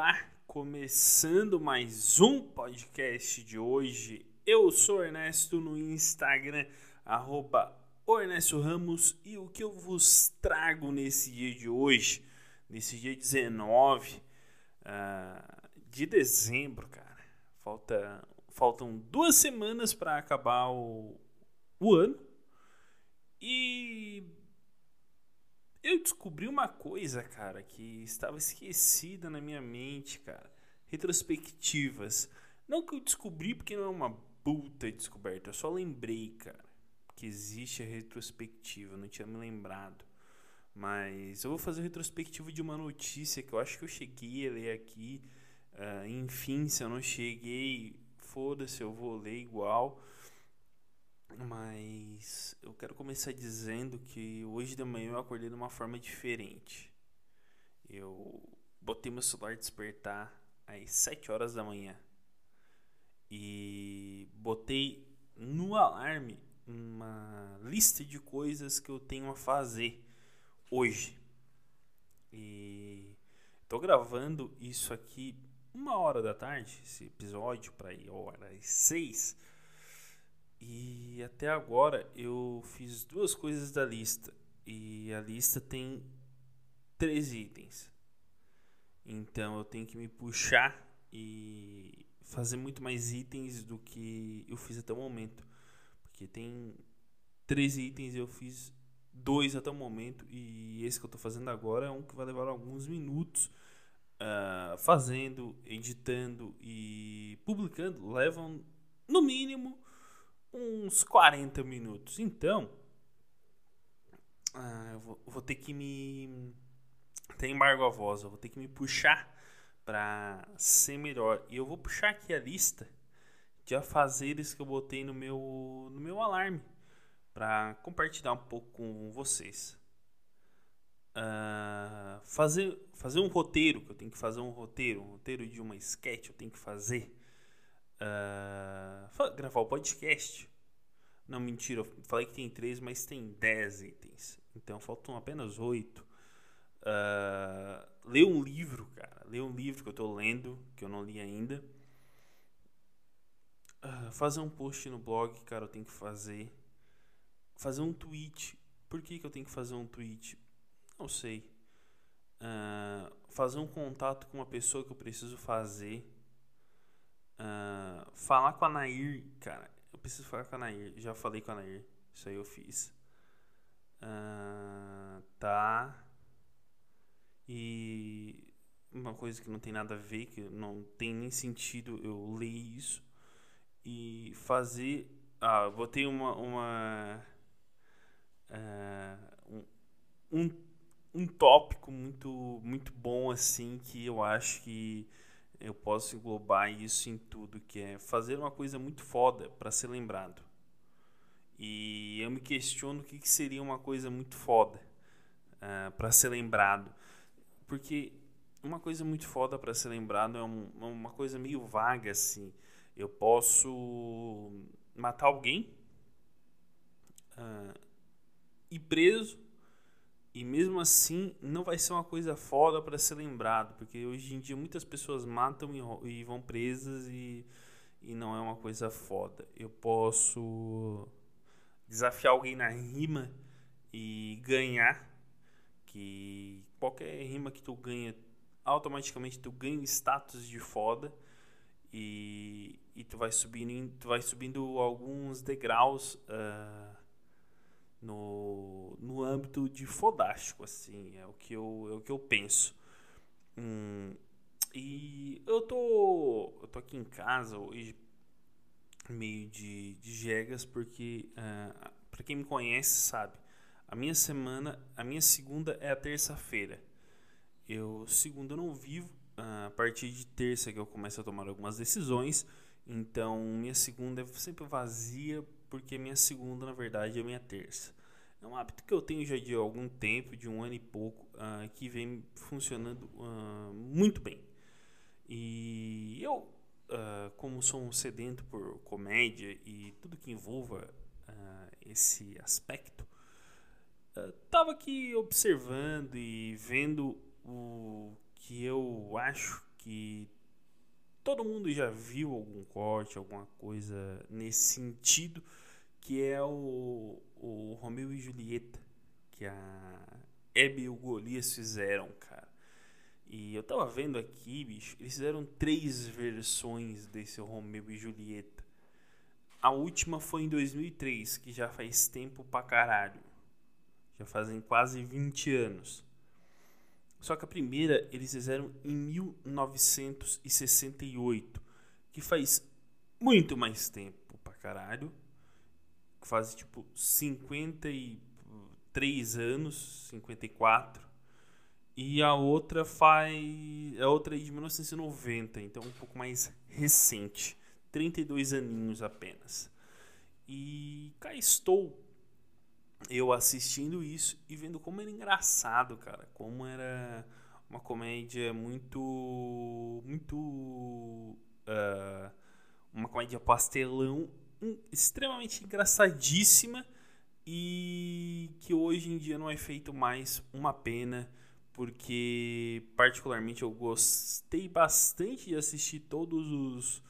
Olá, começando mais um podcast de hoje. Eu sou Ernesto no Instagram, arroba Ernesto Ramos, e o que eu vos trago nesse dia de hoje, nesse dia 19 uh, ah, de dezembro, cara. Falta, faltam duas semanas para acabar o, o ano. E eu descobri uma coisa, cara, que estava esquecida na minha mente, cara. Retrospectivas. Não que eu descobri porque não é uma puta descoberta, eu só lembrei, cara, que existe a retrospectiva, eu não tinha me lembrado. Mas eu vou fazer a retrospectiva de uma notícia que eu acho que eu cheguei a ler aqui. Uh, enfim, se eu não cheguei, foda-se, eu vou ler igual. Mas eu quero começar dizendo que hoje de manhã eu acordei de uma forma diferente. Eu botei meu celular despertar às 7 horas da manhã. E botei no alarme uma lista de coisas que eu tenho a fazer hoje. E tô gravando isso aqui uma hora da tarde, esse episódio para ir às 6 e até agora eu fiz duas coisas da lista. E a lista tem três itens. Então eu tenho que me puxar e fazer muito mais itens do que eu fiz até o momento. Porque tem três itens e eu fiz dois até o momento. E esse que eu estou fazendo agora é um que vai levar alguns minutos. Uh, fazendo, editando e publicando levam no mínimo uns 40 minutos. Então, ah, eu vou, vou, ter que me. Tem embargo a voz, eu vou ter que me puxar para ser melhor. E eu vou puxar aqui a lista de afazeres que eu botei no meu, no meu alarme para compartilhar um pouco com vocês. Uh, fazer, fazer um roteiro, que eu tenho que fazer um roteiro, um roteiro de uma sketch eu tenho que fazer. Uh, gravar o podcast. Não, mentira, eu falei que tem três, mas tem dez itens. Então faltam apenas oito. Uh, ler um livro, cara. Ler um livro que eu tô lendo, que eu não li ainda. Uh, fazer um post no blog, cara, eu tenho que fazer. Fazer um tweet. Por que, que eu tenho que fazer um tweet? Não sei. Uh, fazer um contato com uma pessoa que eu preciso fazer. Uh, falar com a Nair, cara. Eu preciso falar com a Nair. Já falei com a Nair. Isso aí eu fiz. Uh, tá. E uma coisa que não tem nada a ver, que não tem nem sentido eu ler isso. E fazer. Ah, botei uma. uma uh, um, um, um tópico muito, muito bom assim que eu acho que eu posso englobar isso em tudo, que é fazer uma coisa muito foda para ser lembrado. E eu me questiono o que, que seria uma coisa muito foda uh, ah, para ser lembrado. Porque uma coisa muito foda para ser lembrado é um, uma coisa meio vaga assim. Eu posso matar alguém, uh, ir preso e mesmo assim, não vai ser uma coisa foda para ser lembrado, porque hoje em dia muitas pessoas matam e, e vão presas e, e não é uma coisa foda. Eu posso desafiar alguém na rima e ganhar, que qualquer rima que tu ganha, automaticamente tu ganha status de foda e, e tu vai subindo, tu vai subindo alguns degraus. Uh, no, no âmbito de fodástico, assim, é o que eu, é o que eu penso. Hum, e eu tô, eu tô aqui em casa hoje, meio de, de jegas, porque uh, ah, para quem me conhece sabe, a minha semana, a minha segunda é a terça-feira. Eu segunda eu não vivo, uh, a partir de terça que eu começo a tomar algumas decisões, então minha segunda é sempre vazia porque minha segunda, na verdade, é minha terça. É um hábito que eu tenho já de algum tempo, de um ano e pouco, uh, que vem funcionando uh, muito bem. E eu, uh, como sou um sedento por comédia e tudo que envolva esse aspecto, estava aqui observando e vendo o que eu acho que todo mundo já viu algum corte, alguma coisa nesse sentido, que é o, o Romeu e Julieta, que a Hebe e o Golias fizeram, cara. E eu tava vendo aqui, bicho, eles fizeram três versões desse Romeu e Julieta. A última foi em 2003, que já faz tempo pra caralho. Já fazem quase 20 anos. Só que a primeira eles fizeram em 1968, que faz muito mais tempo pra caralho. Faz tipo 53 anos, 54. E a outra faz. A outra é de 1990, então um pouco mais recente. 32 aninhos apenas. E cá estou eu assistindo isso e vendo como era engraçado, cara. Como era uma comédia muito. Muito. Uh, uma comédia pastelão extremamente engraçadíssima e que hoje em dia não é feito mais uma pena porque particularmente eu gostei bastante de assistir todos os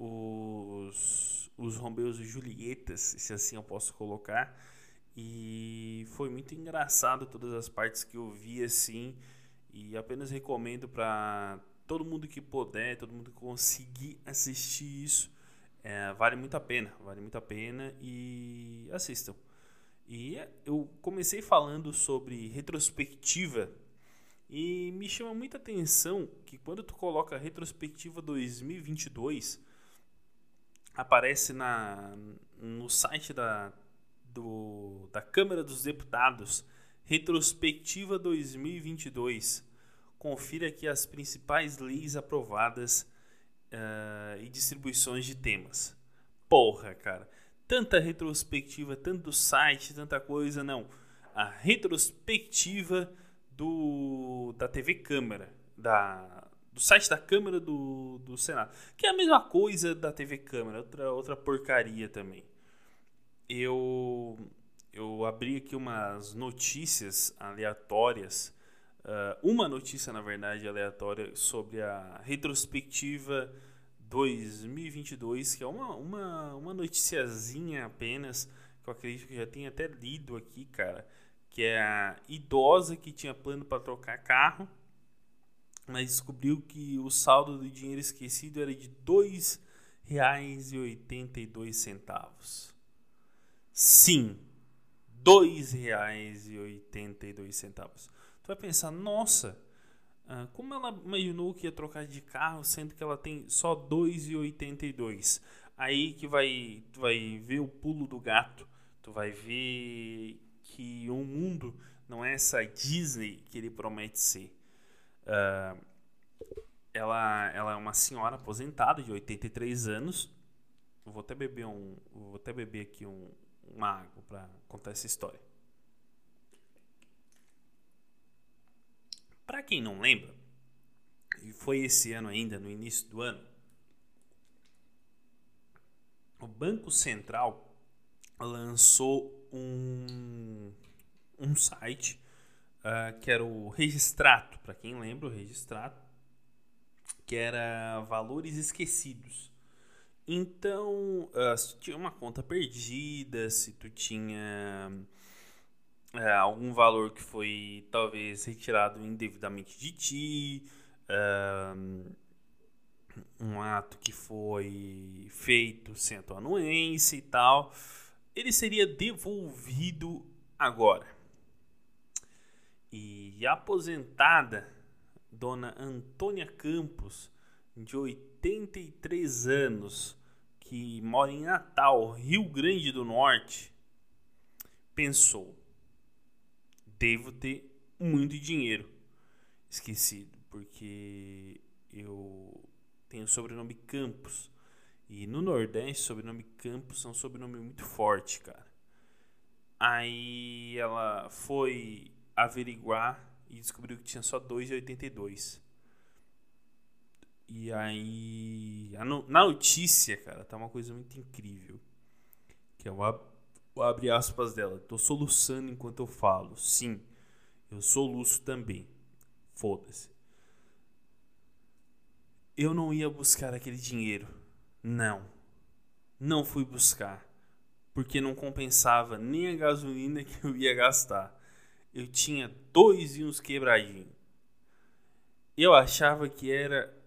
os, os Romeos e Julietas, se assim eu posso colocar. E foi muito engraçado todas as partes que eu vi assim. E apenas recomendo para todo mundo que puder, todo mundo que conseguir assistir isso. É, vale muito a pena, vale muito a pena e assistam. E eu comecei falando sobre retrospectiva e me chama muita atenção que quando tu coloca retrospectiva 2022, aparece na, no site da, do, da Câmara dos Deputados, retrospectiva 2022. Confira aqui as principais leis aprovadas uh, e distribuições de temas. Porra, cara. Tanta retrospectiva, tanto site, tanta coisa, não. A retrospectiva do, da TV Câmara, da, do site da Câmara do, do Senado. Que é a mesma coisa da TV Câmara, outra, outra porcaria também. Eu, eu abri aqui umas notícias aleatórias. Uh, uma notícia, na verdade, aleatória sobre a retrospectiva 2022, que é uma, uma, uma noticiazinha apenas, que eu acredito que já tenho até lido aqui, cara, que é a idosa que tinha plano para trocar carro mas descobriu que o saldo do dinheiro esquecido era de R$ 2,82. Sim, R$ 2,82. Tu vai pensar, nossa, ah, como ela imaginou que ia trocar de carro sendo que ela tem só 2,82? Aí que vai, tu vai ver o pulo do gato, tu vai ver que o mundo não é essa Disney que ele promete ser. Uh, ela, ela é uma senhora aposentada de 83 anos. Vou até beber um, vou até beber aqui um, água para contar essa história. Para quem não lembra, e foi esse ano ainda, no início do ano, o Banco Central lançou um, um site uh, que era o Registrato. Para quem lembra, o Registrato, que era valores esquecidos. Então, uh, se tu tinha uma conta perdida, se tu tinha uh, algum valor que foi talvez retirado indevidamente de ti, uh, um ato que foi feito sem a tua anuência e tal, ele seria devolvido agora. E a aposentada, dona Antônia Campos, de 83 anos, que mora em Natal, Rio Grande do Norte, pensou: devo ter muito dinheiro esquecido, porque eu tenho o sobrenome Campos. E no Nordeste, sobrenome Campos é um sobrenome muito forte, cara. Aí ela foi averiguar e descobriu que tinha só 2,82. E aí, no, na notícia, cara, tá uma coisa muito incrível. Que é o abre aspas dela. Tô soluçando enquanto eu falo. Sim, eu soluço também. Foda-se. eu não ia buscar aquele dinheiro. Não. Não fui buscar. Porque não compensava nem a gasolina que eu ia gastar. Eu tinha dois e uns quebradinhos. Eu achava que era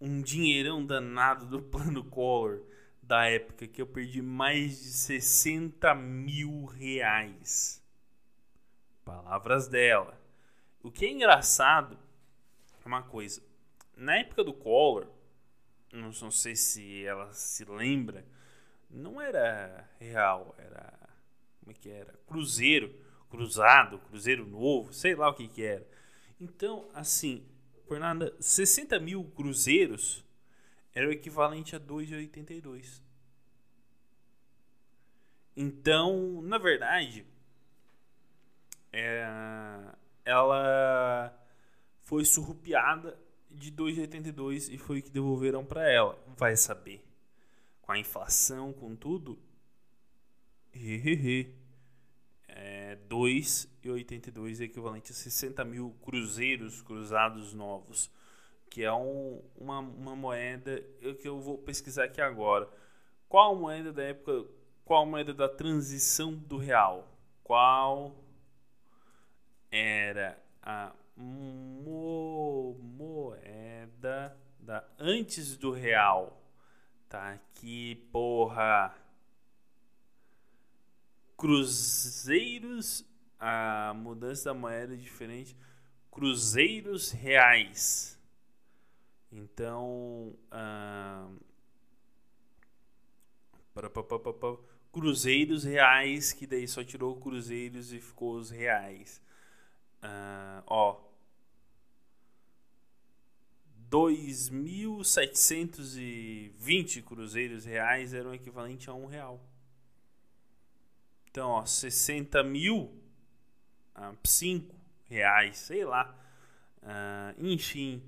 um dinheirão danado do plano Collor da época que eu perdi mais de 60 mil reais. Palavras dela. O que é engraçado é uma coisa. Na época do Collor, não, sei se ela se lembra, não era real, era. Como é que era? Cruzeiro, cruzado, cruzeiro novo, sei lá o que que era. Então, assim, por nada, 60 mil cruzeiros era o equivalente a 2,82. Então, na verdade, é, ela foi surrupiada de 2,82 e foi o que devolveram para ela. Vai saber. Com a inflação, com tudo. Hehehe. É, 2,82 é equivalente a 60 mil cruzeiros cruzados novos. Que é um, uma, uma moeda que eu vou pesquisar aqui agora. Qual moeda da época. Qual moeda da transição do real? Qual era a mo moeda da antes do real. Tá aqui, porra. Cruzeiros, a mudança da moeda é diferente. Cruzeiros reais. Então, ah, cruzeiros reais, que daí só tirou cruzeiros e ficou os reais. Uh, ó. 2.720 cruzeiros reais eram equivalente a um real. Então, ó, 60 mil, uh, 5 reais, sei lá. Uh, enfim,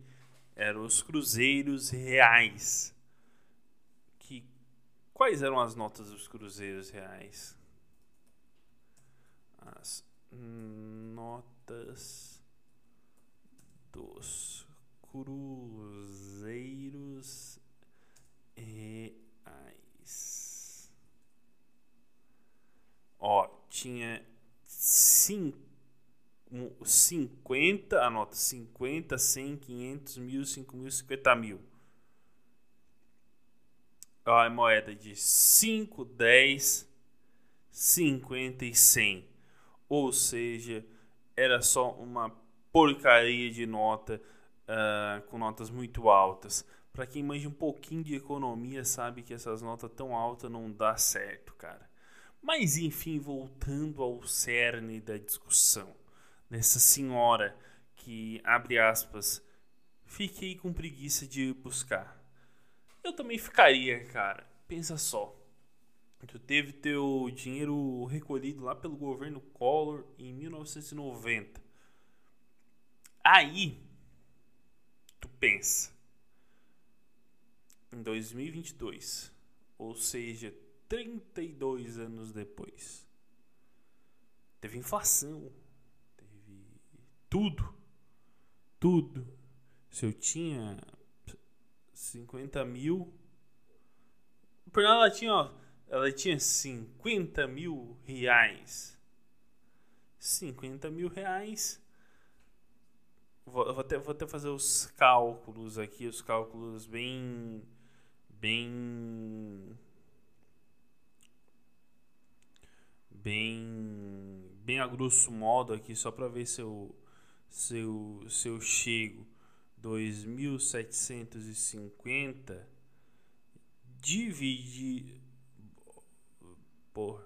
eram os cruzeiros reais. Que, quais eram as notas dos cruzeiros reais? As notas dos cruzeiros reais. Ó, tinha cinco, 50, anota, 50, 100, 500, mil, 5 mil, 50 mil. É moeda de 5, 10, 50 e 100. Ou seja, era só uma porcaria de nota uh, com notas muito altas. Para quem manja um pouquinho de economia, sabe que essas notas tão altas não dá certo, cara. Mas enfim, voltando ao cerne da discussão, nessa senhora que abre aspas, fiquei com preguiça de buscar. Eu também ficaria, cara. Pensa só. Tu teve teu dinheiro recolhido lá pelo governo Collor em 1990. Aí, tu pensa, em 2022, ou seja, 32 anos depois, teve inflação, teve tudo, tudo. Se eu tinha 50 mil, por ela tinha, ó, ela tinha 50 mil reais. 50 mil reais. Vou, vou, até, vou até fazer os cálculos aqui, os cálculos bem. bem. Bem. bem a grosso modo aqui, só para ver se eu, se eu, se eu chego. 2.750 dividir Porra.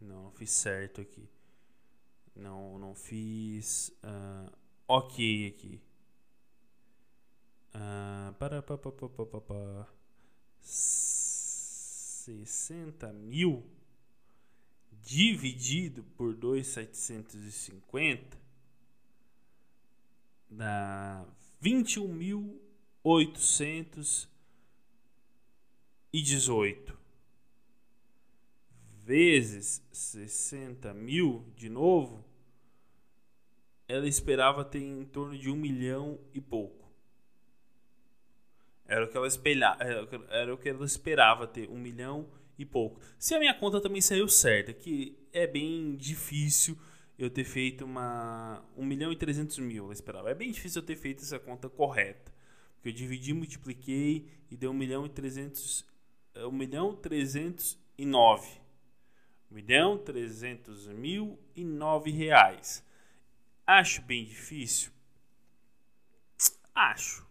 Não, não fiz certo aqui. Não, não fiz uh, ok aqui. Uh, para, para, para, para, para, para. 60 mil dividido por 2,750 dá 21.818 vezes 60 mil de novo, ela esperava ter em torno de um milhão e pouco. Era o que ela espelhava, era o que ela esperava ter, um milhão e pouco. Se a minha conta também saiu certa, que é bem difícil eu ter feito uma 1 milhão e 300 mil, ela esperava. É bem difícil eu ter feito essa conta correta. Porque eu dividi, multipliquei e deu 1 milhão e 300 1 milhão 309 1 milhão 300 mil e 9 reais. Acho bem difícil? Acho.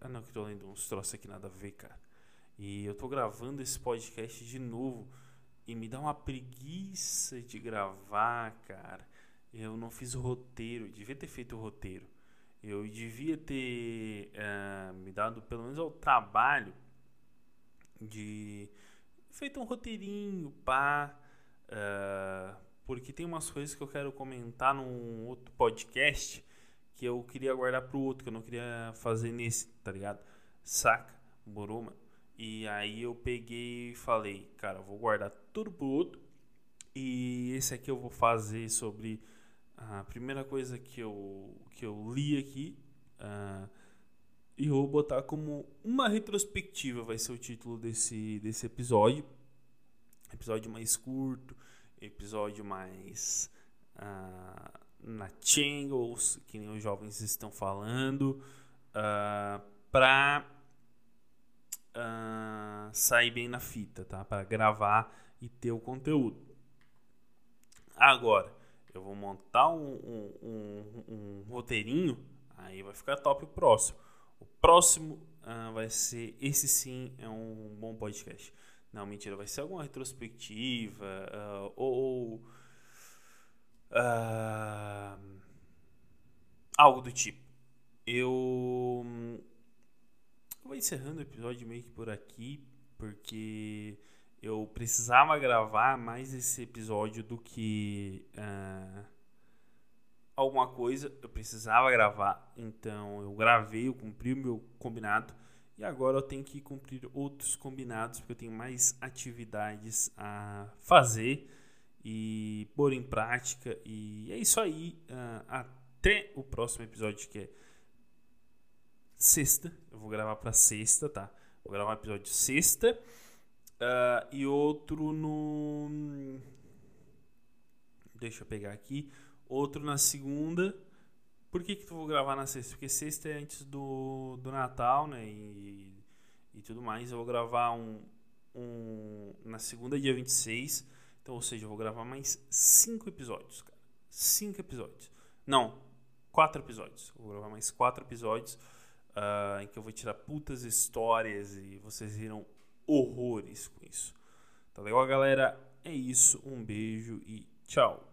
Ah, não, que tô lendo uns troços aqui nada a ver, cara. E eu tô gravando esse podcast de novo e me dá uma preguiça de gravar, cara. Eu não fiz o roteiro, devia ter feito o roteiro. Eu devia ter uh, me dado pelo menos ao trabalho de feito um roteirinho, pá. Uh, porque tem umas coisas que eu quero comentar num outro podcast que eu queria guardar pro outro, que eu não queria fazer nesse, tá ligado? Saca? Boroma. E aí eu peguei e falei, cara, vou guardar tudo pro outro. E esse aqui eu vou fazer sobre a primeira coisa que eu, que eu li aqui. Uh, e vou botar como uma retrospectiva, vai ser o título desse, desse episódio. Episódio mais curto, episódio mais. Uh, na Changles, que nem os jovens estão falando, uh, ah, para uh, ah, sair bem na fita, tá? Para gravar e ter o conteúdo. Agora, eu vou montar um, um, um, um roteirinho, aí vai ficar top o próximo. O próximo uh, vai ser, esse sim é um bom podcast. Não, mentira, vai ser alguma retrospectiva ou Uh, algo do tipo. Eu vou encerrando o episódio meio que por aqui, porque eu precisava gravar mais esse episódio do que uh, alguma coisa. Eu precisava gravar, então eu gravei, eu cumpri o meu combinado. E agora eu tenho que cumprir outros combinados, porque eu tenho mais atividades a fazer e pôr em prática. E é isso aí. Uh, até o próximo episódio que é sexta. Eu vou gravar para sexta, tá? Vou gravar um episódio sexta uh, e outro no. Deixa eu pegar aqui. Outro na segunda. Por que, que tu vou gravar na sexta? Porque sexta é antes do, do Natal, né? E, e tudo mais. Eu vou gravar um, um na segunda, dia 26 então, ou seja, eu vou gravar mais cinco episódios, cara. Cinco episódios. Não, quatro episódios. Eu vou gravar mais quatro episódios uh, em que eu vou tirar putas histórias e vocês viram horrores com isso. Tá legal, galera? É isso. Um beijo e tchau.